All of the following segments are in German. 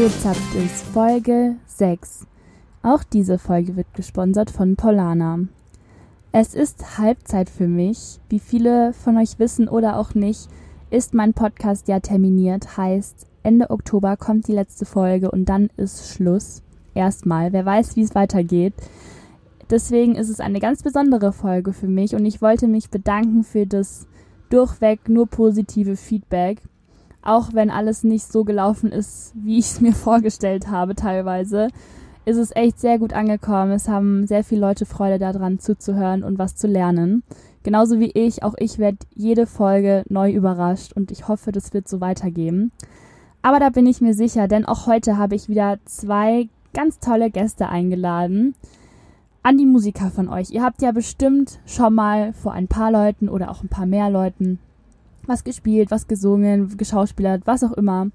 Rezapft ist Folge 6. Auch diese Folge wird gesponsert von Polana. Es ist Halbzeit für mich. Wie viele von euch wissen oder auch nicht, ist mein Podcast ja terminiert. Heißt, Ende Oktober kommt die letzte Folge und dann ist Schluss. Erstmal. Wer weiß, wie es weitergeht. Deswegen ist es eine ganz besondere Folge für mich und ich wollte mich bedanken für das durchweg nur positive Feedback. Auch wenn alles nicht so gelaufen ist, wie ich es mir vorgestellt habe teilweise, ist es echt sehr gut angekommen. Es haben sehr viele Leute Freude daran zuzuhören und was zu lernen. Genauso wie ich, auch ich werde jede Folge neu überrascht und ich hoffe, das wird so weitergehen. Aber da bin ich mir sicher, denn auch heute habe ich wieder zwei ganz tolle Gäste eingeladen. An die Musiker von euch. Ihr habt ja bestimmt schon mal vor ein paar Leuten oder auch ein paar mehr Leuten was gespielt, was gesungen, geschauspielert, was auch immer.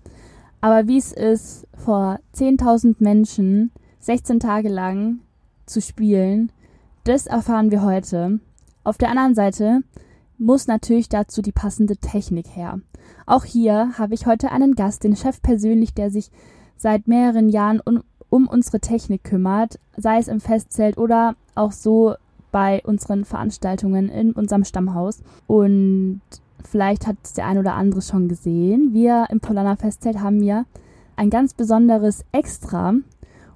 Aber wie es ist, vor 10.000 Menschen 16 Tage lang zu spielen, das erfahren wir heute. Auf der anderen Seite muss natürlich dazu die passende Technik her. Auch hier habe ich heute einen Gast, den Chef persönlich, der sich seit mehreren Jahren um, um unsere Technik kümmert, sei es im Festzelt oder auch so bei unseren Veranstaltungen in unserem Stammhaus. Und Vielleicht hat es der ein oder andere schon gesehen. Wir im Polana Festzelt haben ja ein ganz besonderes Extra.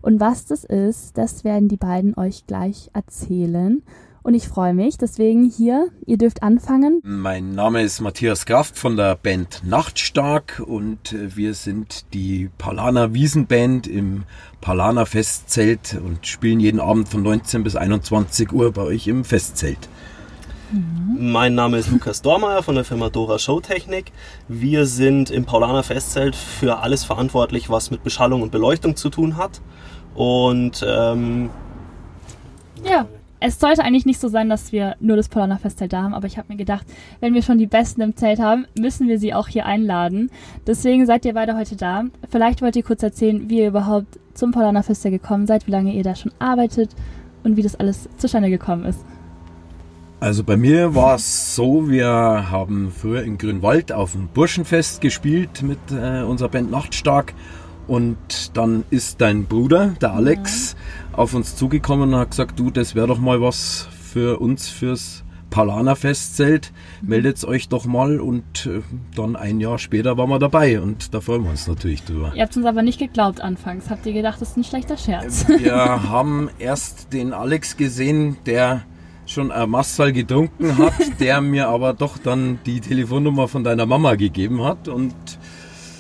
Und was das ist, das werden die beiden euch gleich erzählen. Und ich freue mich, deswegen hier, ihr dürft anfangen. Mein Name ist Matthias Kraft von der Band Nachtstark und äh, wir sind die Palana Wiesenband im Palana Festzelt und spielen jeden Abend von 19 bis 21 Uhr bei euch im Festzelt. Mein Name ist Lukas Dormeyer von der Firma Dora Showtechnik. Wir sind im Paulaner Festzelt für alles verantwortlich, was mit Beschallung und Beleuchtung zu tun hat. Und ähm, ja, es sollte eigentlich nicht so sein, dass wir nur das Paulaner Festzelt da haben, aber ich habe mir gedacht, wenn wir schon die Besten im Zelt haben, müssen wir sie auch hier einladen. Deswegen seid ihr beide heute da. Vielleicht wollt ihr kurz erzählen, wie ihr überhaupt zum Paulaner Festzelt gekommen seid, wie lange ihr da schon arbeitet und wie das alles zustande gekommen ist. Also bei mir war es so, wir haben früher in Grünwald auf dem Burschenfest gespielt mit äh, unserer Band Nachtstark und dann ist dein Bruder, der Alex, ja. auf uns zugekommen und hat gesagt, du, das wäre doch mal was für uns fürs Palana Festzelt. Mhm. Meldet euch doch mal und äh, dann ein Jahr später waren wir dabei und da freuen wir uns natürlich drüber. Ihr habt uns aber nicht geglaubt anfangs. Habt ihr gedacht, das ist ein schlechter Scherz? Wir haben erst den Alex gesehen, der schon ein Massal getrunken hat, der mir aber doch dann die Telefonnummer von deiner Mama gegeben hat und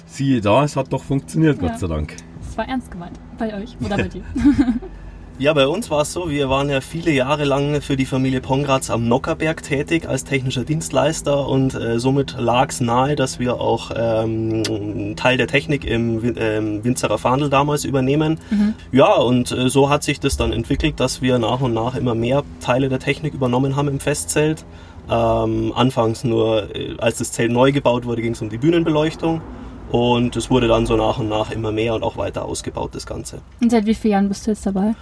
siehe da, es hat doch funktioniert, ja. Gott sei Dank. Es war ernst gemeint, bei euch oder bei dir. Ja, bei uns war es so, wir waren ja viele Jahre lang für die Familie Pongratz am Nockerberg tätig als technischer Dienstleister und äh, somit lag es nahe, dass wir auch ähm, Teil der Technik im ähm, Winzerer Fahndel damals übernehmen. Mhm. Ja, und äh, so hat sich das dann entwickelt, dass wir nach und nach immer mehr Teile der Technik übernommen haben im Festzelt. Ähm, anfangs nur, äh, als das Zelt neu gebaut wurde, ging es um die Bühnenbeleuchtung. Und es wurde dann so nach und nach immer mehr und auch weiter ausgebaut, das Ganze. Und seit wie vielen Jahren bist du jetzt dabei?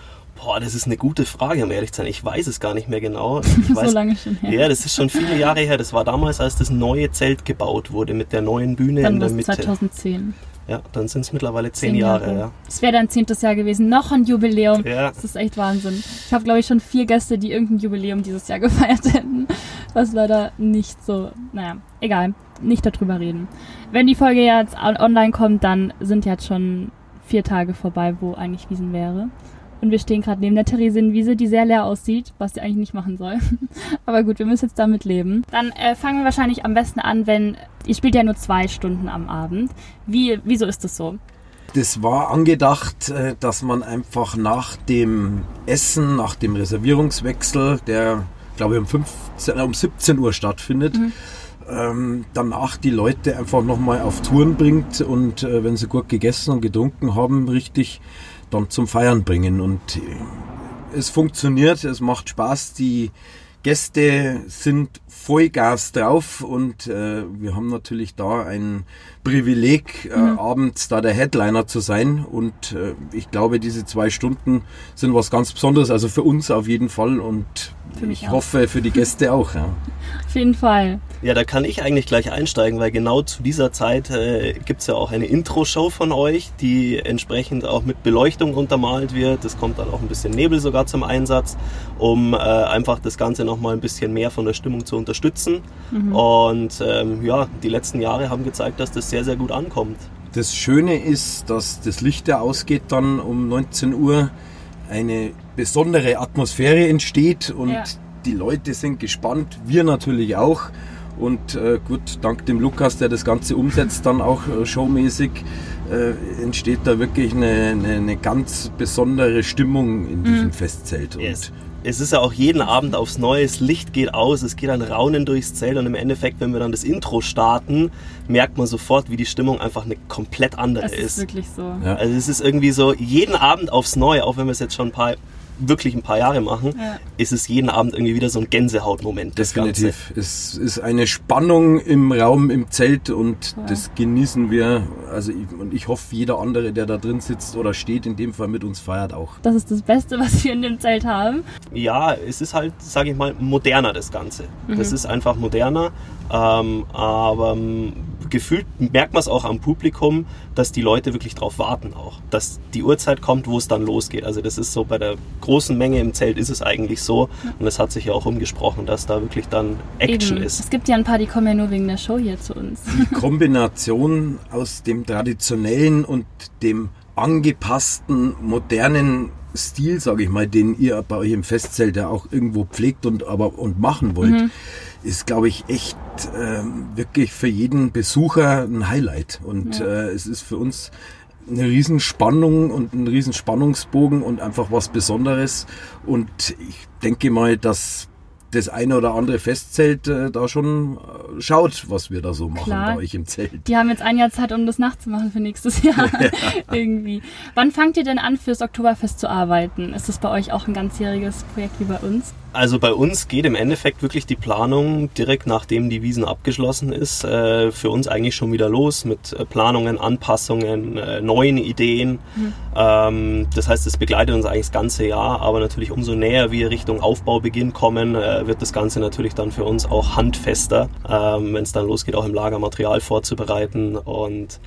Boah, das ist eine gute Frage, um ehrlich zu sein. Ich weiß es gar nicht mehr genau. Weiß, so lange schon her. Ja, das ist schon viele Jahre her. Das war damals, als das neue Zelt gebaut wurde mit der neuen Bühne dann in der Mitte. 2010. Ja, dann sind es mittlerweile zehn, zehn Jahre. Jahre. ja. Es wäre dein zehntes Jahr gewesen. Noch ein Jubiläum. Ja. Das ist echt Wahnsinn. Ich habe, glaube ich, schon vier Gäste, die irgendein Jubiläum dieses Jahr gefeiert hätten. Was leider nicht so, naja, egal. Nicht darüber reden. Wenn die Folge jetzt online kommt, dann sind jetzt schon vier Tage vorbei, wo eigentlich Wiesen wäre. Und wir stehen gerade neben der Theresienwiese, die sehr leer aussieht, was sie eigentlich nicht machen soll. Aber gut, wir müssen jetzt damit leben. Dann äh, fangen wir wahrscheinlich am besten an, wenn ihr spielt ja nur zwei Stunden am Abend. Wie, wieso ist das so? Das war angedacht, äh, dass man einfach nach dem Essen, nach dem Reservierungswechsel, der glaube ich um, 15, um 17 Uhr stattfindet, mhm. ähm, danach die Leute einfach nochmal auf Touren bringt und äh, wenn sie gut gegessen und getrunken haben, richtig dann zum Feiern bringen. Und es funktioniert, es macht Spaß. Die Gäste sind Vollgas drauf und äh, wir haben natürlich da ein Privileg, äh, mhm. abends da der Headliner zu sein. Und äh, ich glaube, diese zwei Stunden sind was ganz Besonderes, also für uns auf jeden Fall und ich auch. hoffe für die Gäste auch. Ja. Auf jeden Fall. Ja, da kann ich eigentlich gleich einsteigen, weil genau zu dieser Zeit äh, gibt es ja auch eine Intro-Show von euch, die entsprechend auch mit Beleuchtung untermalt wird. Es kommt dann auch ein bisschen Nebel sogar zum Einsatz, um äh, einfach das Ganze nochmal ein bisschen mehr von der Stimmung zu unterstützen. Mhm. Und ähm, ja, die letzten Jahre haben gezeigt, dass das sehr, sehr gut ankommt. Das Schöne ist, dass das Licht, der ausgeht dann um 19 Uhr, eine besondere Atmosphäre entsteht und ja. die Leute sind gespannt, wir natürlich auch. Und äh, gut, dank dem Lukas, der das Ganze umsetzt, dann auch äh, showmäßig, äh, entsteht da wirklich eine, eine, eine, ganz besondere Stimmung in diesem mhm. Festzelt. Yes. Es ist ja auch jeden Abend aufs Neue, das Licht geht aus, es geht ein Raunen durchs Zelt und im Endeffekt, wenn wir dann das Intro starten, merkt man sofort, wie die Stimmung einfach eine komplett andere das ist. Das ist wirklich so. Ja. Also es ist irgendwie so, jeden Abend aufs Neue, auch wenn wir es jetzt schon ein paar wirklich ein paar Jahre machen, ja. ist es jeden Abend irgendwie wieder so ein Gänsehautmoment. Definitiv. Es ist eine Spannung im Raum, im Zelt und ja. das genießen wir. Also ich, und ich hoffe, jeder andere, der da drin sitzt oder steht, in dem Fall mit uns feiert auch. Das ist das Beste, was wir in dem Zelt haben. Ja, es ist halt, sage ich mal, moderner das Ganze. Mhm. Das ist einfach moderner. Ähm, aber gefühlt merkt man es auch am Publikum, dass die Leute wirklich drauf warten auch. Dass die Uhrzeit kommt, wo es dann losgeht. Also das ist so bei der großen Menge im Zelt ist es eigentlich so. Und es hat sich ja auch umgesprochen, dass da wirklich dann Action Eben. ist. Es gibt ja ein paar, die kommen ja nur wegen der Show hier zu uns. Die Kombination aus dem traditionellen und dem angepassten, modernen Stil, sage ich mal, den ihr bei euch im Festzelt ja auch irgendwo pflegt und aber und machen wollt. Mhm ist, glaube ich, echt äh, wirklich für jeden Besucher ein Highlight. Und ja. äh, es ist für uns eine Riesenspannung und ein Riesenspannungsbogen und einfach was Besonderes. Und ich denke mal, dass das eine oder andere Festzelt äh, da schon äh, schaut, was wir da so machen Klar. bei euch im Zelt. Die haben jetzt ein Jahr Zeit, um das nachzumachen für nächstes Jahr. Ja. Irgendwie. Wann fangt ihr denn an, fürs Oktoberfest zu arbeiten? Ist das bei euch auch ein ganzjähriges Projekt wie bei uns? Also bei uns geht im Endeffekt wirklich die Planung direkt nachdem die Wiesen abgeschlossen ist, äh, für uns eigentlich schon wieder los mit äh, Planungen, Anpassungen, äh, neuen Ideen. Mhm. Ähm, das heißt, es begleitet uns eigentlich das ganze Jahr, aber natürlich umso näher wir Richtung Aufbaubeginn kommen, wird das Ganze natürlich dann für uns auch handfester, ähm, wenn es dann losgeht, auch im Lager Material vorzubereiten. Und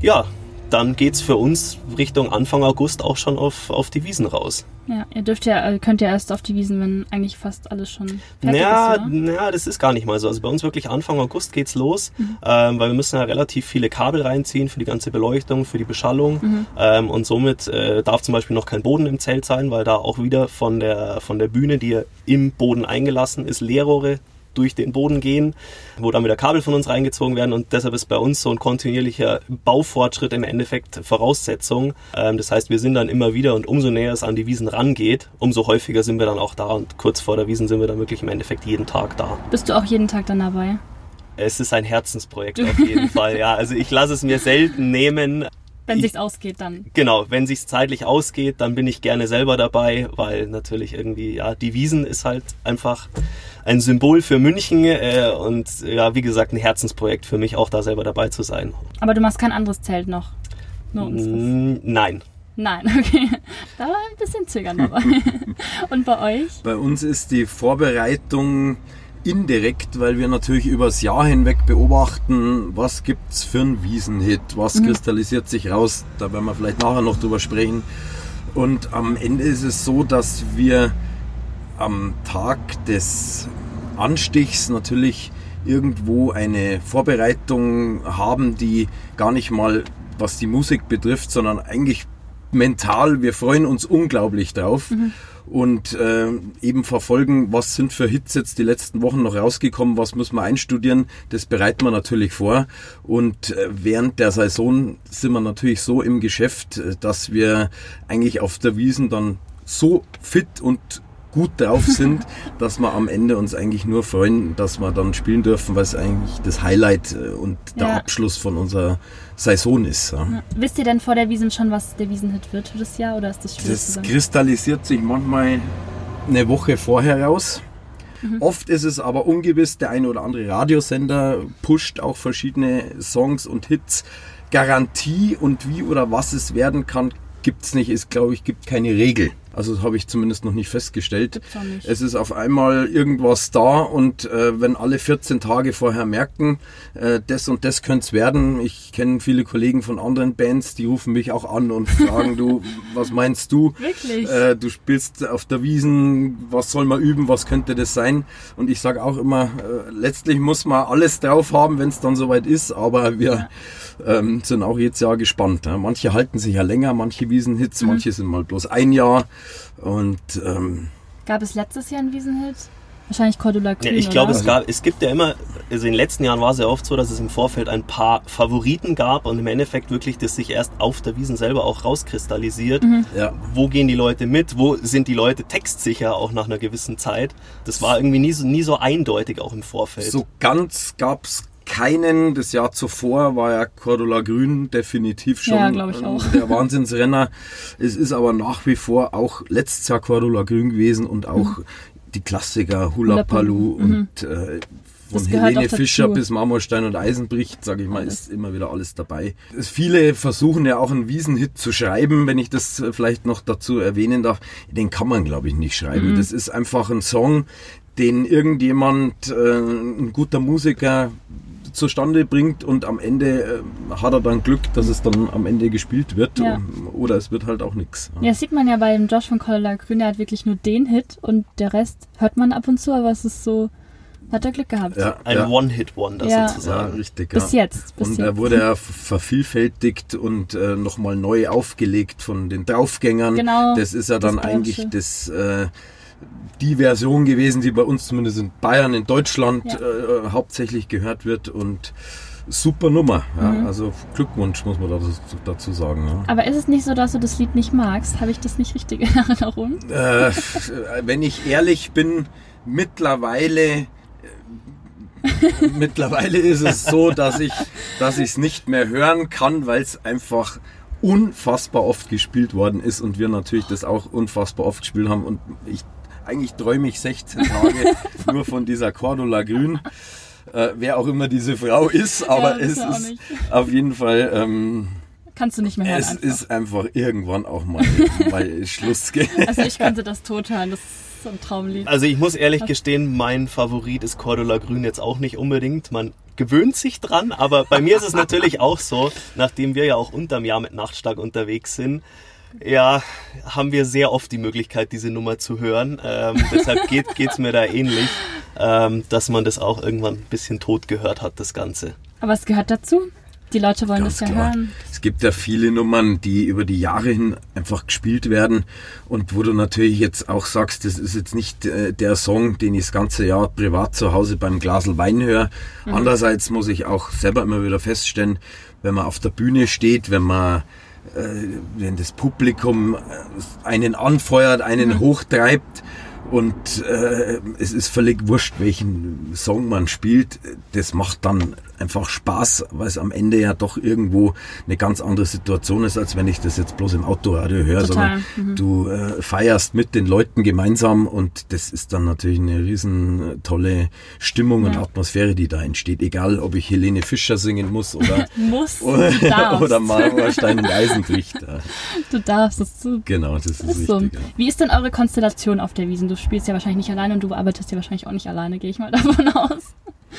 ja, dann geht es für uns Richtung Anfang August auch schon auf, auf die Wiesen raus. Ja, ihr dürft ja, äh, könnt ja erst auf die Wiesen, wenn eigentlich fast alles schon fertig naja, ist, oder? Naja, das ist gar nicht mal so. Also bei uns wirklich Anfang August geht's los, mhm. ähm, weil wir müssen ja relativ viele Kabel reinziehen für die ganze Beleuchtung, für die Beschallung mhm. ähm, und somit äh, darf zum Beispiel noch kein Boden im Zelt sein, weil da auch wieder von der, von der Bühne, die im Boden eingelassen ist, Leerrohre durch den Boden gehen, wo dann wieder Kabel von uns reingezogen werden und deshalb ist bei uns so ein kontinuierlicher Baufortschritt im Endeffekt Voraussetzung. Ähm, das heißt, wir sind dann immer wieder und umso näher es an die Wiesen rangeht, umso häufiger sind wir dann auch da und kurz vor der Wiesen sind wir dann wirklich im Endeffekt jeden Tag da. Bist du auch jeden Tag dann dabei? Es ist ein Herzensprojekt auf jeden Fall, ja. Also ich lasse es mir selten nehmen. Wenn sich's ausgeht, dann. Genau, wenn sich's zeitlich ausgeht, dann bin ich gerne selber dabei, weil natürlich irgendwie, ja, die Wiesen ist halt einfach ein Symbol für München äh, und ja, wie gesagt, ein Herzensprojekt für mich auch da selber dabei zu sein. Aber du machst kein anderes Zelt noch? Nur unseres? Nein. Nein, okay. Da war ein bisschen zögern dabei. und bei euch? Bei uns ist die Vorbereitung indirekt, weil wir natürlich übers Jahr hinweg beobachten, was gibt es für einen Wiesenhit, was mhm. kristallisiert sich raus, da werden wir vielleicht nachher noch drüber sprechen. Und am Ende ist es so, dass wir am Tag des Anstichs natürlich irgendwo eine Vorbereitung haben, die gar nicht mal was die Musik betrifft, sondern eigentlich mental, wir freuen uns unglaublich drauf. Mhm und äh, eben verfolgen, was sind für Hits jetzt die letzten Wochen noch rausgekommen, was muss man einstudieren, das bereiten wir natürlich vor. Und äh, während der Saison sind wir natürlich so im Geschäft, äh, dass wir eigentlich auf der Wiesen dann so fit und gut drauf sind, dass wir am Ende uns eigentlich nur freuen, dass wir dann spielen dürfen, weil es eigentlich das Highlight äh, und der ja. Abschluss von unserer Saison ist. Ja. Ja. Wisst ihr denn vor der Wiesen schon, was der Wiesenhit wird für das Jahr oder ist das schwierig Das kristallisiert sich manchmal eine Woche vorher raus. Mhm. Oft ist es aber ungewiss, der eine oder andere Radiosender pusht auch verschiedene Songs und Hits. Garantie und wie oder was es werden kann, gibt es nicht. Es, glaube ich, gibt keine Regel. Also das habe ich zumindest noch nicht festgestellt. Nicht. Es ist auf einmal irgendwas da und äh, wenn alle 14 Tage vorher merken, äh, das und das könnte es werden. Ich kenne viele Kollegen von anderen Bands, die rufen mich auch an und fragen, du, was meinst du? Wirklich? Äh, du spielst auf der Wiesen, was soll man üben, was könnte das sein? Und ich sage auch immer, äh, letztlich muss man alles drauf haben, wenn es dann soweit ist, aber wir ja. ähm, sind auch jetzt Jahr gespannt. Ja. Manche halten sich ja länger, manche Wiesenhits, mhm. manche sind mal bloß ein Jahr. Und ähm, gab es letztes Jahr einen Wiesenhit? Wahrscheinlich Cordula Grün, ja, Ich glaube, es gab, es gibt ja immer, also in den letzten Jahren war es ja oft so, dass es im Vorfeld ein paar Favoriten gab und im Endeffekt wirklich das sich erst auf der Wiesen selber auch rauskristallisiert. Mhm. Ja. Wo gehen die Leute mit? Wo sind die Leute textsicher auch nach einer gewissen Zeit? Das war irgendwie nie so, nie so eindeutig auch im Vorfeld. So ganz gab es keinen. Das Jahr zuvor war ja Cordula Grün definitiv schon ja, der Wahnsinnsrenner. Es ist aber nach wie vor auch letztes Jahr Cordula Grün gewesen und auch mhm. die Klassiker Hula Palu mhm. und äh, von Helene Fischer bis Marmorstein und Eisenbricht, sage ich mal, ist immer wieder alles dabei. Viele versuchen ja auch einen Wiesenhit zu schreiben, wenn ich das vielleicht noch dazu erwähnen darf. Den kann man, glaube ich, nicht schreiben. Mhm. Das ist einfach ein Song, den irgendjemand, äh, ein guter Musiker zustande bringt und am Ende äh, hat er dann Glück, dass es dann am Ende gespielt wird ja. oder es wird halt auch nichts. Ja, das sieht man ja bei dem Josh von Color Grün, der hat wirklich nur den Hit und der Rest hört man ab und zu, aber es ist so, hat er Glück gehabt. Ja, ein ja. One-Hit-Wonder ja. sozusagen. Ja, richtig. Bis jetzt. Bis und jetzt. er wurde ja vervielfältigt und äh, nochmal neu aufgelegt von den Draufgängern. Genau. Das ist ja dann eigentlich das... Äh, die Version gewesen, die bei uns zumindest in Bayern, in Deutschland ja. äh, hauptsächlich gehört wird und super Nummer. Ja. Mhm. Also Glückwunsch muss man dazu, dazu sagen. Ja. Aber ist es nicht so, dass du das Lied nicht magst? Habe ich das nicht richtig in Erinnerung? Äh, wenn ich ehrlich bin, mittlerweile äh, mittlerweile ist es so, dass ich dass ich es nicht mehr hören kann, weil es einfach unfassbar oft gespielt worden ist und wir natürlich das auch unfassbar oft gespielt haben und ich eigentlich träume ich 16 Tage nur von dieser Cordula Grün. Äh, wer auch immer diese Frau ist, aber ja, es ist auf jeden Fall. Ähm, Kannst du nicht mehr hören. Es einfach. ist einfach irgendwann auch mal, mal Schluss. also ich könnte das tot hören. Das ist so ein Traumlied. Also ich muss ehrlich gestehen, mein Favorit ist Cordula Grün jetzt auch nicht unbedingt. Man gewöhnt sich dran, aber bei mir ist es natürlich auch so, nachdem wir ja auch unterm Jahr mit Nachtstark unterwegs sind, ja, haben wir sehr oft die Möglichkeit, diese Nummer zu hören. Ähm, deshalb geht es mir da ähnlich, ähm, dass man das auch irgendwann ein bisschen tot gehört hat, das Ganze. Aber es gehört dazu. Die Leute wollen Ganz das ja klar. hören. Es gibt ja viele Nummern, die über die Jahre hin einfach gespielt werden und wo du natürlich jetzt auch sagst, das ist jetzt nicht äh, der Song, den ich das ganze Jahr privat zu Hause beim Glasel Wein höre. Mhm. Andererseits muss ich auch selber immer wieder feststellen, wenn man auf der Bühne steht, wenn man äh, wenn das Publikum äh, einen anfeuert, einen mhm. hochtreibt und äh, es ist völlig wurscht, welchen Song man spielt. Das macht dann einfach Spaß, weil es am Ende ja doch irgendwo eine ganz andere Situation ist, als wenn ich das jetzt bloß im Autoradio höre, sondern mhm. du äh, feierst mit den Leuten gemeinsam und das ist dann natürlich eine riesen tolle Stimmung ja. und Atmosphäre, die da entsteht. Egal, ob ich Helene Fischer singen muss oder muss, oder, oder Marmorstein und Eisenbricht. Du darfst es zu. Genau, das ist, ist richtig. So. Wie ist denn eure Konstellation auf der Wiesen? Du spielst ja wahrscheinlich nicht alleine und du arbeitest ja wahrscheinlich auch nicht alleine, gehe ich mal davon aus.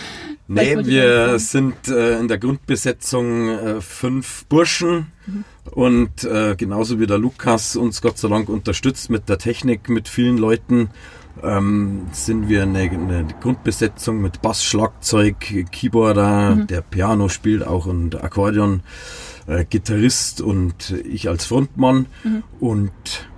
Nee, wir sind äh, in der Grundbesetzung äh, fünf Burschen mhm. und äh, genauso wie der Lukas uns Gott sei Dank unterstützt mit der Technik, mit vielen Leuten, ähm, sind wir eine, eine, Grundbesetzung mit Bass, Schlagzeug, Keyboarder, mhm. der Piano spielt auch und Akkordeon, äh, Gitarrist und ich als Frontmann mhm. und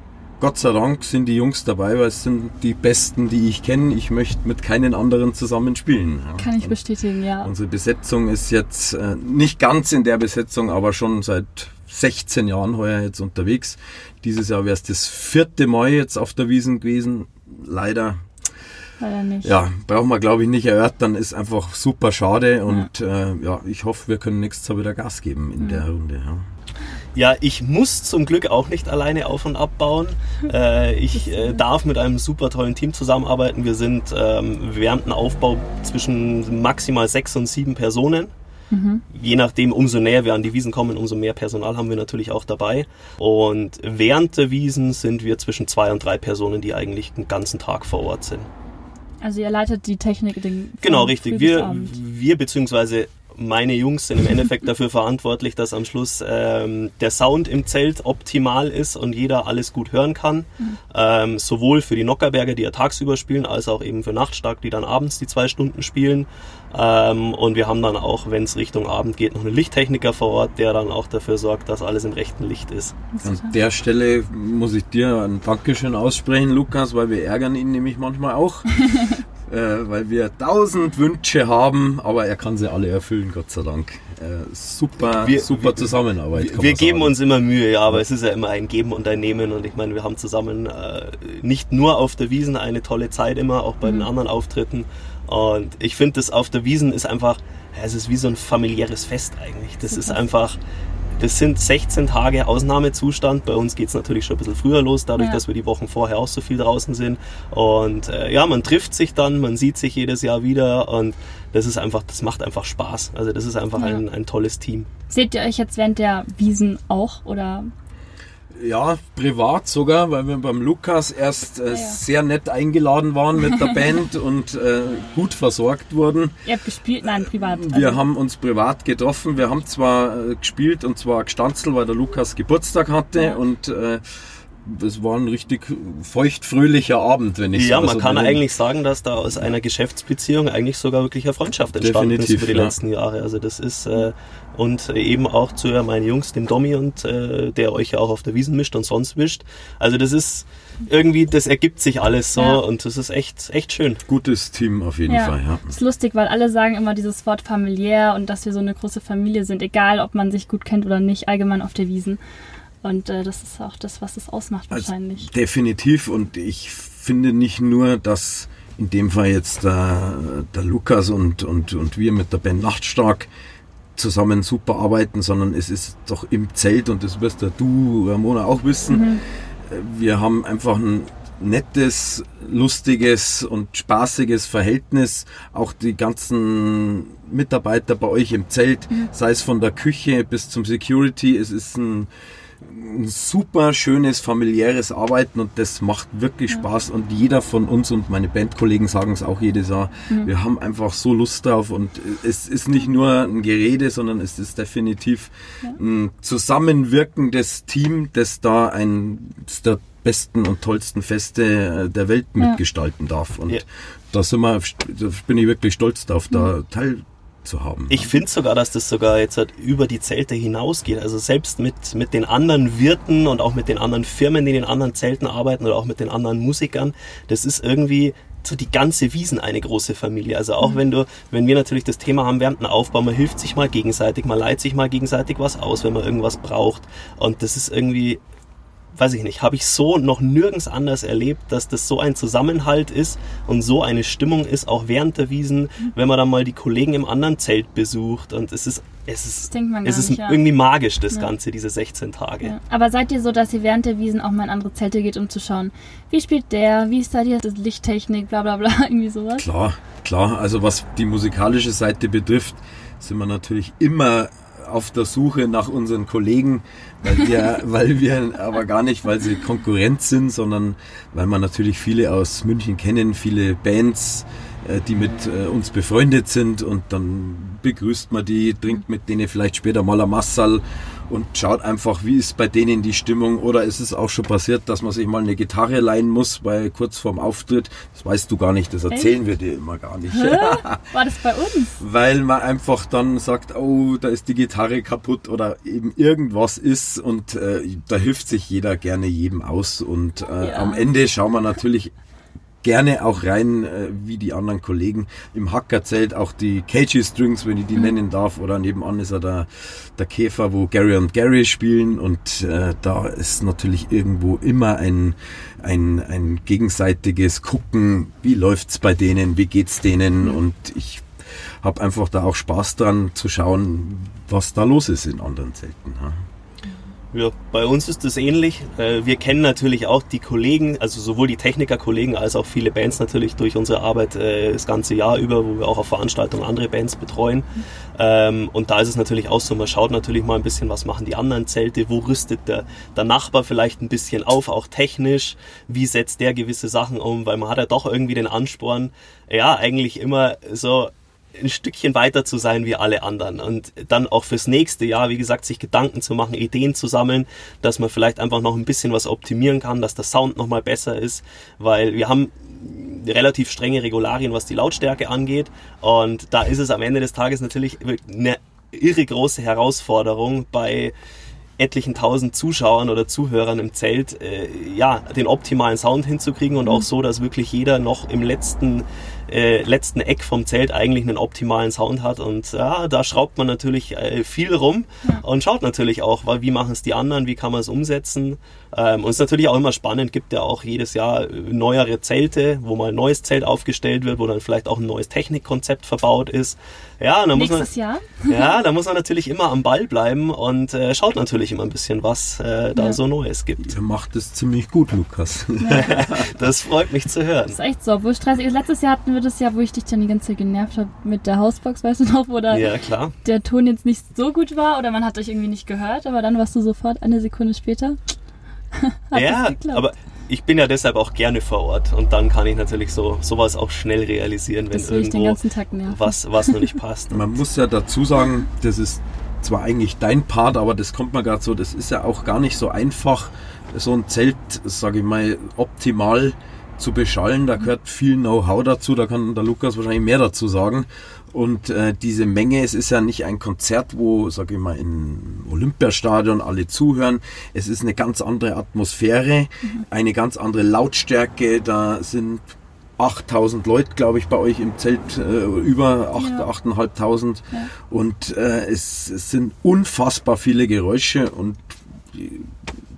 Gott sei Dank sind die Jungs dabei, weil es sind die Besten, die ich kenne. Ich möchte mit keinen anderen zusammen spielen. Kann ich bestätigen, ja. Unsere Besetzung ist jetzt äh, nicht ganz in der Besetzung, aber schon seit 16 Jahren heuer jetzt unterwegs. Dieses Jahr wäre es das vierte Mal jetzt auf der Wiesen gewesen. Leider Leider nicht. Ja, brauchen wir glaube ich nicht erörtern, ist einfach super schade und ja, äh, ja ich hoffe, wir können nächstes Jahr wieder Gas geben in ja. der Runde. Ja. Ja, ich muss zum Glück auch nicht alleine auf und abbauen. Äh, ich äh, darf mit einem super tollen Team zusammenarbeiten. Wir sind ähm, während dem Aufbau zwischen maximal sechs und sieben Personen. Mhm. Je nachdem, umso näher wir an die Wiesen kommen, umso mehr Personal haben wir natürlich auch dabei. Und während der Wiesen sind wir zwischen zwei und drei Personen, die eigentlich den ganzen Tag vor Ort sind. Also ihr leitet die Technik den Genau, richtig. Wir, wir beziehungsweise meine Jungs sind im Endeffekt dafür verantwortlich, dass am Schluss ähm, der Sound im Zelt optimal ist und jeder alles gut hören kann. Mhm. Ähm, sowohl für die Nockerberger, die ja tagsüber spielen, als auch eben für Nachtstark, die dann abends die zwei Stunden spielen. Ähm, und wir haben dann auch, wenn es Richtung Abend geht, noch einen Lichttechniker vor Ort, der dann auch dafür sorgt, dass alles im rechten Licht ist. An der Stelle muss ich dir ein Dankeschön aussprechen, Lukas, weil wir ärgern ihn nämlich manchmal auch. äh, weil wir tausend Wünsche haben, aber er kann sie alle erfüllen, Gott sei Dank. Äh, super, wir, super Zusammenarbeit. Wir, wir geben uns immer Mühe, ja, aber es ist ja immer ein Geben und ein Nehmen und ich meine, wir haben zusammen äh, nicht nur auf der Wiesen eine tolle Zeit immer, auch bei mhm. den anderen Auftritten und ich finde, das auf der Wiesen ist einfach, ja, es ist wie so ein familiäres Fest eigentlich. Das Super. ist einfach, das sind 16 Tage Ausnahmezustand. Bei uns geht es natürlich schon ein bisschen früher los, dadurch, ja. dass wir die Wochen vorher auch so viel draußen sind. Und äh, ja, man trifft sich dann, man sieht sich jedes Jahr wieder und das ist einfach, das macht einfach Spaß. Also das ist einfach ja. ein, ein tolles Team. Seht ihr euch jetzt während der Wiesen auch oder ja, privat sogar, weil wir beim Lukas erst äh, ja, ja. sehr nett eingeladen waren mit der Band und äh, gut versorgt wurden. Ihr habt gespielt? Nein, privat. Wir also. haben uns privat getroffen. Wir haben zwar äh, gespielt und zwar gestanzelt, weil der Lukas Geburtstag hatte ja. und äh, es war ein richtig feuchtfröhlicher Abend, wenn ich Ja, so man kann bin. eigentlich sagen, dass da aus einer Geschäftsbeziehung eigentlich sogar wirklich eine Freundschaft entstanden Definitiv, ist über die ja. letzten Jahre. Also das ist äh, und eben auch zu meinen Jungs, dem Domi und äh, der euch ja auch auf der Wiesen mischt und sonst mischt. Also das ist irgendwie, das ergibt sich alles so ja. und das ist echt, echt schön. Gutes Team auf jeden ja. Fall, ja. Das ist lustig, weil alle sagen immer dieses Wort familiär und dass wir so eine große Familie sind, egal ob man sich gut kennt oder nicht, allgemein auf der Wiesen. Und äh, das ist auch das, was es ausmacht also wahrscheinlich. Also definitiv. Und ich finde nicht nur, dass in dem Fall jetzt der, der Lukas und, und, und wir mit der Band Nachtstark zusammen super arbeiten, sondern es ist doch im Zelt und das wirst ja du, Ramona, auch wissen. Mhm. Wir haben einfach ein nettes, lustiges und spaßiges Verhältnis. Auch die ganzen Mitarbeiter bei euch im Zelt, mhm. sei es von der Küche bis zum Security, es ist ein ein super schönes familiäres Arbeiten und das macht wirklich ja. Spaß und jeder von uns und meine Bandkollegen sagen es auch jedes Jahr, mhm. wir haben einfach so Lust drauf und es ist nicht nur ein Gerede, sondern es ist definitiv ja. ein zusammenwirkendes Team, das da ein der besten und tollsten Feste der Welt mitgestalten darf und da sind wir, da bin ich wirklich stolz drauf, da mhm. Teil zu haben. Ich finde sogar, dass das sogar jetzt halt über die Zelte hinausgeht. Also selbst mit, mit den anderen Wirten und auch mit den anderen Firmen, die in den anderen Zelten arbeiten oder auch mit den anderen Musikern, das ist irgendwie so die ganze Wiesen eine große Familie. Also auch mhm. wenn du, wenn wir natürlich das Thema haben während dem Aufbau, man hilft sich mal gegenseitig, man leiht sich mal gegenseitig was aus, wenn man irgendwas braucht. Und das ist irgendwie weiß ich nicht, habe ich so noch nirgends anders erlebt, dass das so ein Zusammenhalt ist und so eine Stimmung ist, auch während der Wiesen, mhm. wenn man dann mal die Kollegen im anderen Zelt besucht und es ist es ist, es ist nicht, ja. irgendwie magisch, das ja. Ganze, diese 16 Tage. Ja. Aber seid ihr so, dass ihr während der Wiesen auch mal in andere Zelte geht, um zu schauen, wie spielt der, wie ist da die Lichttechnik, bla bla bla, irgendwie sowas? Klar, klar. Also was die musikalische Seite betrifft, sind wir natürlich immer auf der Suche nach unseren Kollegen, weil wir, weil wir aber gar nicht, weil sie Konkurrent sind, sondern weil man natürlich viele aus München kennen, viele Bands, äh, die mit äh, uns befreundet sind und dann begrüßt man die, trinkt mit denen vielleicht später mal ein Massal und schaut einfach, wie ist bei denen die Stimmung. Oder ist es auch schon passiert, dass man sich mal eine Gitarre leihen muss bei kurz vorm Auftritt? Das weißt du gar nicht, das erzählen Echt? wir dir immer gar nicht. War das bei uns? Weil man einfach dann sagt, oh, da ist die Gitarre kaputt oder eben irgendwas ist und äh, da hilft sich jeder gerne jedem aus. Und äh, ja. am Ende schauen wir natürlich gerne auch rein, äh, wie die anderen Kollegen im Hackerzelt, auch die KG Strings, wenn ich die mhm. nennen darf, oder nebenan ist er der, der Käfer, wo Gary und Gary spielen und äh, da ist natürlich irgendwo immer ein, ein, ein gegenseitiges Gucken, wie läuft's bei denen, wie geht's denen mhm. und ich habe einfach da auch Spaß dran zu schauen, was da los ist in anderen Zelten. Ja. Ja, bei uns ist es ähnlich. Äh, wir kennen natürlich auch die Kollegen, also sowohl die Techniker-Kollegen als auch viele Bands natürlich durch unsere Arbeit äh, das ganze Jahr über, wo wir auch auf Veranstaltungen andere Bands betreuen. Ähm, und da ist es natürlich auch so, man schaut natürlich mal ein bisschen, was machen die anderen Zelte, wo rüstet der, der Nachbar vielleicht ein bisschen auf, auch technisch, wie setzt der gewisse Sachen um, weil man hat ja doch irgendwie den Ansporn, ja, eigentlich immer so ein Stückchen weiter zu sein wie alle anderen. Und dann auch fürs nächste Jahr, wie gesagt, sich Gedanken zu machen, Ideen zu sammeln, dass man vielleicht einfach noch ein bisschen was optimieren kann, dass der Sound nochmal besser ist, weil wir haben relativ strenge Regularien, was die Lautstärke angeht. Und da ist es am Ende des Tages natürlich eine irre große Herausforderung bei etlichen tausend Zuschauern oder Zuhörern im Zelt, äh, ja, den optimalen Sound hinzukriegen und auch mhm. so, dass wirklich jeder noch im letzten äh, letzten Eck vom Zelt eigentlich einen optimalen Sound hat. Und ja, da schraubt man natürlich äh, viel rum ja. und schaut natürlich auch, wie machen es die anderen, wie kann man es umsetzen. Ähm, und es ist natürlich auch immer spannend, gibt ja auch jedes Jahr äh, neuere Zelte, wo mal ein neues Zelt aufgestellt wird, wo dann vielleicht auch ein neues Technikkonzept verbaut ist. Ja, da muss Nächstes man, Jahr? Ja, da muss man natürlich immer am Ball bleiben und äh, schaut natürlich immer ein bisschen, was äh, da ja. so Neues gibt. Er macht es ziemlich gut, Lukas. Ja. das freut mich zu hören. Das ist echt so, wo stressig ist. Letztes Jahr hatten wir das ja, wo ich dich dann die ganze Zeit genervt habe mit der Hausbox, weißt du noch, wo da ja, klar. der Ton jetzt nicht so gut war oder man hat euch irgendwie nicht gehört, aber dann warst du sofort eine Sekunde später. ja, aber ich bin ja deshalb auch gerne vor Ort und dann kann ich natürlich so sowas auch schnell realisieren, wenn irgendwo was, was noch nicht passt. Man muss ja dazu sagen, das ist zwar eigentlich dein Part, aber das kommt mir gerade so, das ist ja auch gar nicht so einfach, so ein Zelt, sage ich mal, optimal zu beschallen. Da gehört viel Know-how dazu, da kann der Lukas wahrscheinlich mehr dazu sagen. Und äh, diese Menge, es ist ja nicht ein Konzert, wo, sage ich mal, im Olympiastadion alle zuhören. Es ist eine ganz andere Atmosphäre, mhm. eine ganz andere Lautstärke. Da sind 8000 Leute, glaube ich, bei euch im Zelt, äh, über 8, ja. 8.500. Ja. Und äh, es, es sind unfassbar viele Geräusche und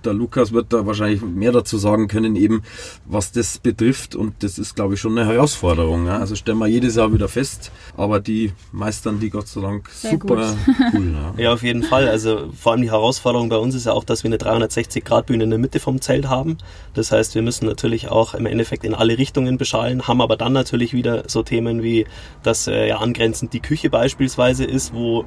der Lukas wird da wahrscheinlich mehr dazu sagen können, eben was das betrifft. Und das ist, glaube ich, schon eine Herausforderung. Ja? Also stellen wir jedes Jahr wieder fest, aber die meistern die Gott sei Dank Sehr super cool. Ja. ja, auf jeden Fall. Also vor allem die Herausforderung bei uns ist ja auch, dass wir eine 360-Grad-Bühne in der Mitte vom Zelt haben. Das heißt, wir müssen natürlich auch im Endeffekt in alle Richtungen beschallen, haben aber dann natürlich wieder so Themen wie, dass äh, ja angrenzend die Küche beispielsweise ist, wo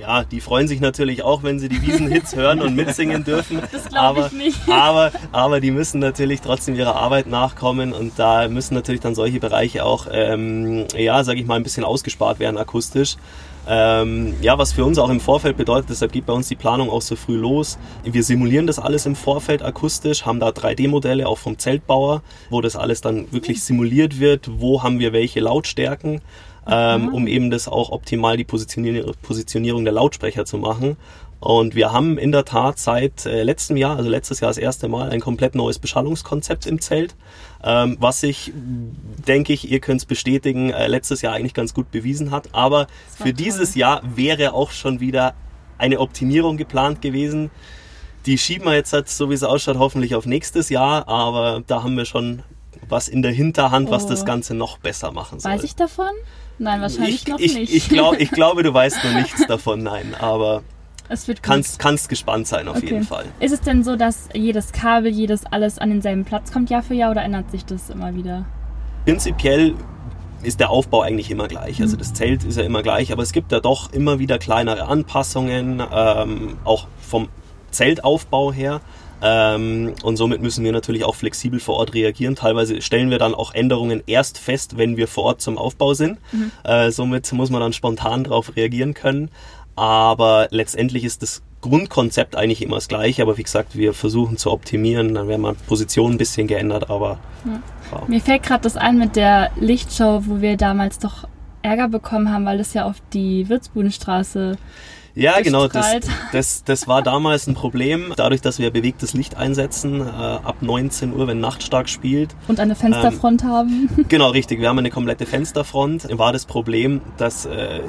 ja, die freuen sich natürlich auch, wenn sie die Wiesenhits hören und mitsingen dürfen. Das glaube ich nicht. Aber, aber die müssen natürlich trotzdem ihrer Arbeit nachkommen und da müssen natürlich dann solche Bereiche auch, ähm, ja, sage ich mal, ein bisschen ausgespart werden akustisch. Ähm, ja, was für uns auch im Vorfeld bedeutet, deshalb geht bei uns die Planung auch so früh los. Wir simulieren das alles im Vorfeld akustisch, haben da 3D-Modelle auch vom Zeltbauer, wo das alles dann wirklich simuliert wird, wo haben wir welche Lautstärken ähm, um eben das auch optimal die Positionierung, Positionierung der Lautsprecher zu machen. Und wir haben in der Tat seit äh, letztem Jahr, also letztes Jahr das erste Mal, ein komplett neues Beschallungskonzept im Zelt, ähm, was sich, denke ich, ihr könnt es bestätigen, äh, letztes Jahr eigentlich ganz gut bewiesen hat. Aber für toll. dieses Jahr wäre auch schon wieder eine Optimierung geplant gewesen. Die schieben wir jetzt, halt, so wie es ausschaut, hoffentlich auf nächstes Jahr, aber da haben wir schon was in der Hinterhand, oh. was das oh. Ganze noch besser machen soll. Weiß ich davon? Nein, wahrscheinlich ich, noch ich, nicht. Ich, glaub, ich glaube, du weißt noch nichts davon, nein, aber es wird kannst, kannst gespannt sein auf okay. jeden Fall. Ist es denn so, dass jedes Kabel, jedes alles an denselben Platz kommt Jahr für Jahr oder ändert sich das immer wieder? Prinzipiell ist der Aufbau eigentlich immer gleich. Also mhm. das Zelt ist ja immer gleich, aber es gibt ja doch immer wieder kleinere Anpassungen, ähm, auch vom Zeltaufbau her. Ähm, und somit müssen wir natürlich auch flexibel vor Ort reagieren. Teilweise stellen wir dann auch Änderungen erst fest, wenn wir vor Ort zum Aufbau sind. Mhm. Äh, somit muss man dann spontan darauf reagieren können. Aber letztendlich ist das Grundkonzept eigentlich immer das gleiche, aber wie gesagt, wir versuchen zu optimieren, dann werden mal Positionen ein bisschen geändert, aber. Ja. Wow. Mir fällt gerade das ein mit der Lichtshow, wo wir damals doch Ärger bekommen haben, weil das ja auf die Würzbudenstraße ja, genau, das, das, das war damals ein Problem, dadurch, dass wir bewegtes Licht einsetzen, äh, ab 19 Uhr, wenn Nachtstark spielt. Und eine Fensterfront ähm, haben. Genau, richtig, wir haben eine komplette Fensterfront. War das Problem, dass, äh,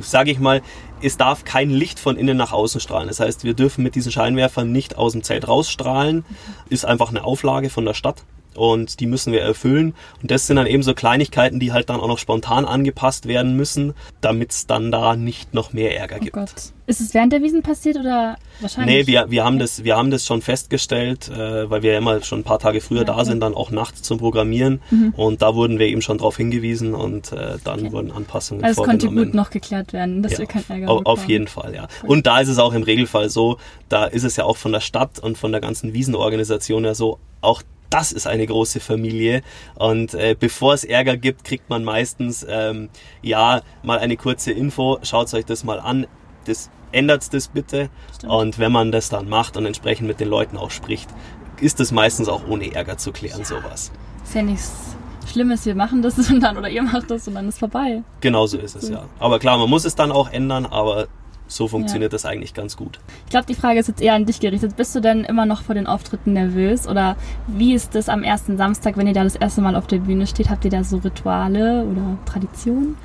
sage ich mal, es darf kein Licht von innen nach außen strahlen. Das heißt, wir dürfen mit diesen Scheinwerfern nicht aus dem Zelt rausstrahlen. Ist einfach eine Auflage von der Stadt. Und die müssen wir erfüllen. Und das sind dann eben so Kleinigkeiten, die halt dann auch noch spontan angepasst werden müssen, damit es dann da nicht noch mehr Ärger Oh gibt. Gott. Ist es während der Wiesen passiert oder wahrscheinlich? Nee, wir, wir, haben das, wir haben das schon festgestellt, äh, weil wir ja immer schon ein paar Tage früher Ja, da sind, dann auch nachts zum Programmieren. Und da wurden wir eben schon darauf hingewiesen und äh, dann Okay. wurden Anpassungen Also es konnte vorgenommen. gut noch geklärt werden, dass Ja, wir keinen Ärger auf, auf bekommen. jeden Fall, ja. Und da ist es auch im Regelfall so, da ist es ja auch von der Stadt und von der ganzen Wiesenorganisation ja so, auch das ist eine große Familie und äh, bevor es Ärger gibt, kriegt man meistens ähm, ja mal eine kurze Info, schaut euch das mal an, das ändert das bitte Stimmt. und wenn man das dann macht und entsprechend mit den Leuten auch spricht, ist das meistens auch ohne Ärger zu klären, sowas. Ist ja nichts Schlimmes, wir machen das und dann oder ihr macht das und dann ist vorbei. Genauso ist es, ja. Aber klar, man muss es dann auch ändern, aber so funktioniert das eigentlich ganz gut. Ich glaube, die Frage ist jetzt eher an dich gerichtet. Bist du denn immer noch vor den Auftritten nervös? Oder wie ist es am ersten Samstag, wenn ihr da das erste Mal auf der Bühne steht? Habt ihr da so Rituale oder Traditionen?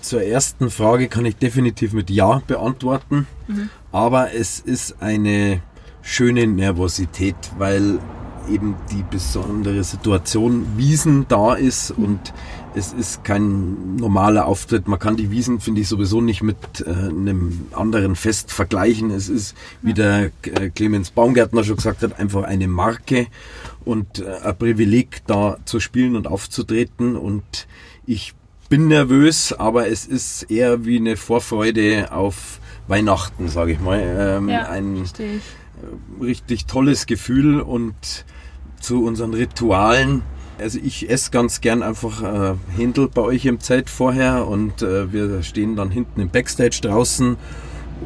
Zur ersten Frage kann ich definitiv mit Ja beantworten. Mhm. Aber es ist eine schöne Nervosität, weil eben die besondere Situation Wiesen da ist und es ist kein normaler Auftritt. Man kann die Wiesen, finde ich, sowieso nicht mit äh, einem anderen Fest vergleichen. Es ist, wie der äh, Clemens Baumgärtner schon gesagt hat, einfach eine Marke und äh, ein Privileg, da zu spielen und aufzutreten. Und ich bin nervös, aber es ist eher wie eine Vorfreude auf Weihnachten, sage ich mal. Ähm, ein verstehe ich. richtig tolles Gefühl und zu unseren Ritualen. Also ich esse ganz gern einfach äh, Händel bei euch im Zelt vorher und äh, wir stehen dann hinten im Backstage draußen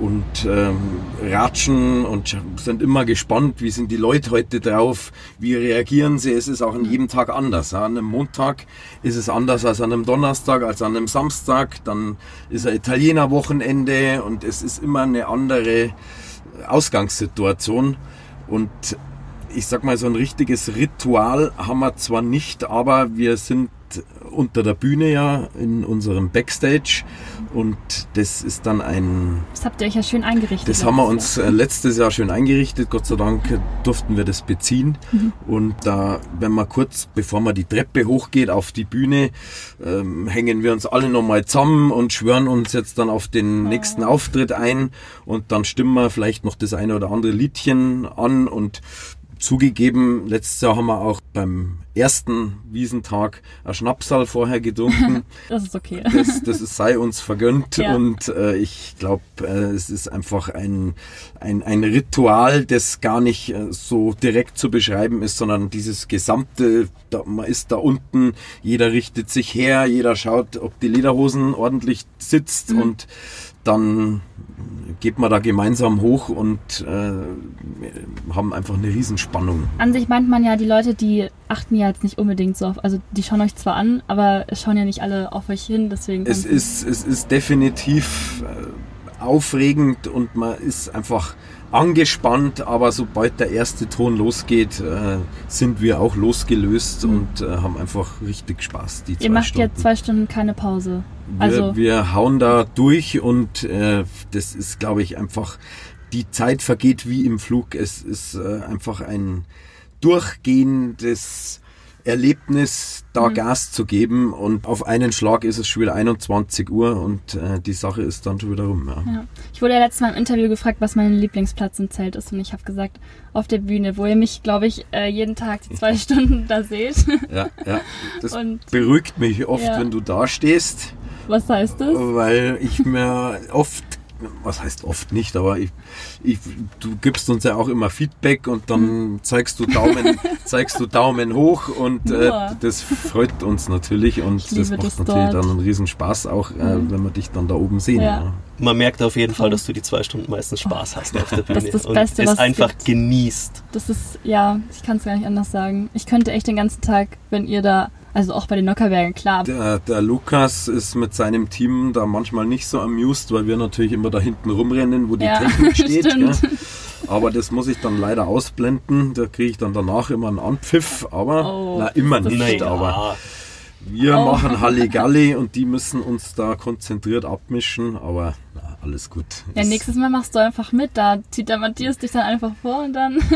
und ähm, ratschen und sind immer gespannt, wie sind die Leute heute drauf, wie reagieren sie. Es ist auch an jedem Tag anders. An einem Montag ist es anders als an einem Donnerstag, als an einem Samstag. Dann ist ein Italiener-Wochenende und es ist immer eine andere Ausgangssituation. Und ich sag mal, so ein richtiges Ritual haben wir zwar nicht, aber wir sind unter der Bühne ja in unserem Backstage und das ist dann ein, Das habt ihr euch ja schön eingerichtet. das haben wir uns äh, letztes Jahr schön eingerichtet. Gott sei Dank durften wir das beziehen. Und da, wenn man kurz, bevor man die Treppe hochgeht auf die Bühne, ähm, hängen wir uns alle nochmal zusammen und schwören uns jetzt dann auf den nächsten Auftritt ein. Und dann stimmen wir vielleicht noch das eine oder andere Liedchen an und Zugegeben, letztes Jahr haben wir auch beim ersten Wiesentag ein Schnapsal vorher getrunken. Das ist okay. Das, das ist, sei uns vergönnt Ja. und äh, ich glaube, äh, es ist einfach ein, ein, ein Ritual, das gar nicht äh, so direkt zu beschreiben ist, sondern dieses gesamte, da, man ist da unten, jeder richtet sich her, jeder schaut, ob die Lederhosen ordentlich sitzt Mhm. und dann geht man da gemeinsam hoch und äh, haben einfach eine Riesenspannung. An sich meint man ja, die Leute, die achten ja jetzt nicht unbedingt so auf, also die schauen euch zwar an, aber es schauen ja nicht alle auf euch hin, deswegen. Es ist, es ist definitiv äh, aufregend und man ist einfach angespannt, aber sobald der erste Ton losgeht, äh, sind wir auch losgelöst Mhm. und äh, haben einfach richtig Spaß. Die Ihr macht Stunden. jetzt zwei Stunden keine Pause. wir, Also wir hauen da durch und äh, das ist, glaube ich, einfach, die Zeit vergeht wie im Flug. Es ist äh, einfach ein durchgehendes Erlebnis, da Mhm. Gas zu geben und auf einen Schlag ist es schon wieder 21 Uhr und äh, die Sache ist dann schon wieder rum. Ja. Ja. Ich wurde ja letztes Mal im Interview gefragt, was mein Lieblingsplatz im Zelt ist und ich habe gesagt, auf der Bühne, wo ihr mich, glaube ich, äh, jeden Tag die zwei Stunden da seht. Ja, ja. Das Und beruhigt mich oft, Ja. wenn du da stehst, was heißt das? weil ich mir oft, was heißt oft nicht, aber ich, ich, du gibst uns ja auch immer Feedback und dann zeigst du Daumen, zeigst du Daumen hoch und äh, das freut uns natürlich und das macht das natürlich dort. dann einen riesen Spaß auch, äh, Mhm. wenn wir dich dann da oben sehen. Ja. Ja. Man merkt auf jeden Fall, dass du die zwei Stunden meistens Spaß hast auf der Bühne Das ist das und Beste, es was es einfach gibt. genießt. Das ist, ja, ich kann es gar nicht anders sagen. Ich könnte echt den ganzen Tag, wenn ihr da, also auch bei den Nockerbergen, klar. Der, der Lukas ist mit seinem Team da manchmal nicht so amused, weil wir natürlich immer da hinten rumrennen, wo die Ja, Technik steht. Aber das muss ich dann leider ausblenden. Da kriege ich dann danach immer einen Anpfiff. Aber, Oh, na, immer nicht. Aber wir Oh. machen Halligalli und die müssen uns da konzentriert abmischen. Aber na, alles gut. Ja, nächstes Mal machst du einfach mit. Da zieht der Matthias dich dann einfach vor und dann.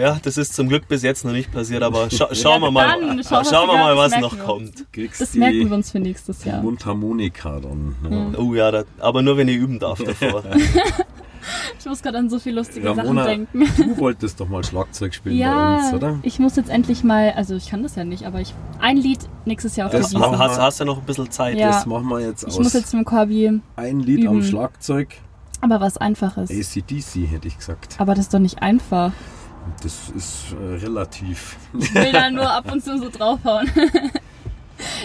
Ja, das ist zum Glück bis jetzt noch nicht passiert, aber scha schauen wir mal, dann schauen wir schauen wir mal, das was noch wir kommt. kriegst Das merken wir uns für nächstes Jahr. Mundharmonika dann. Ja. Mhm. Oh ja, da, aber nur wenn ich üben darf davor. Ich muss gerade an so viele lustige Ramona, Sachen denken. du wolltest doch mal Schlagzeug spielen bei Ja, uns, oder? ich muss jetzt endlich mal, also ich kann das ja nicht, aber ich ein Lied nächstes Jahr auf Das der machen hast, hast ja noch ein bisschen Zeit. Ja. Das machen wir jetzt Ich muss aus. jetzt mit Corby, Ein Lied am üben. Schlagzeug. aber was Einfaches. ACDC hätte ich gesagt. Aber das ist doch nicht einfach. Das ist äh, relativ. Ich will da nur ab und zu so draufhauen.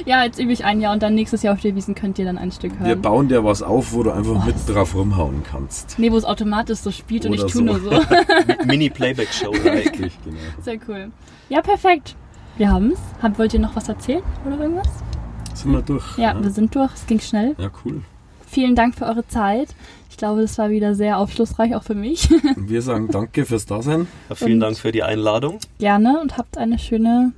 ja, jetzt übe ich ein Jahr und dann nächstes Jahr auf der Wiesen könnt ihr dann ein Stück Wir hören. bauen dir was auf, wo du einfach Oh, mit drauf rumhauen kannst. Nee, wo es automatisch so spielt und Oder ich tu so. nur so. Mini-Playback-Show. Richtig, genau. Sehr cool. Ja, perfekt. Wir haben's. Hab, wollt ihr noch was erzählen oder irgendwas? Sind wir durch? Ja, wir sind durch. Es ging schnell. Ja, cool. Vielen Dank für eure Zeit. Ich glaube, das war wieder sehr aufschlussreich, auch für mich. Und wir sagen danke fürs Dasein. Ja, vielen Und- Dank für die Einladung. Gerne und habt eine schöne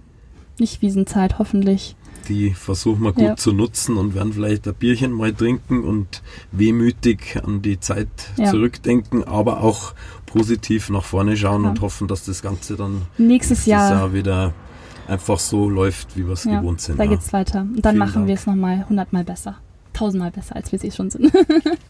Nicht-Wiesenzeit, hoffentlich. Die versuchen wir gut Ja. zu nutzen und werden vielleicht ein Bierchen mal trinken und wehmütig an die Zeit Ja. zurückdenken, aber auch positiv nach vorne schauen Ja. und hoffen, dass das Ganze dann Nächstes Jahr, Jahr wieder einfach so läuft, wie wir es gewohnt sind. da geht's weiter. Und dann Vielen machen wir es nochmal hundertmal besser. Tausendmal besser, als wir es eh schon sind.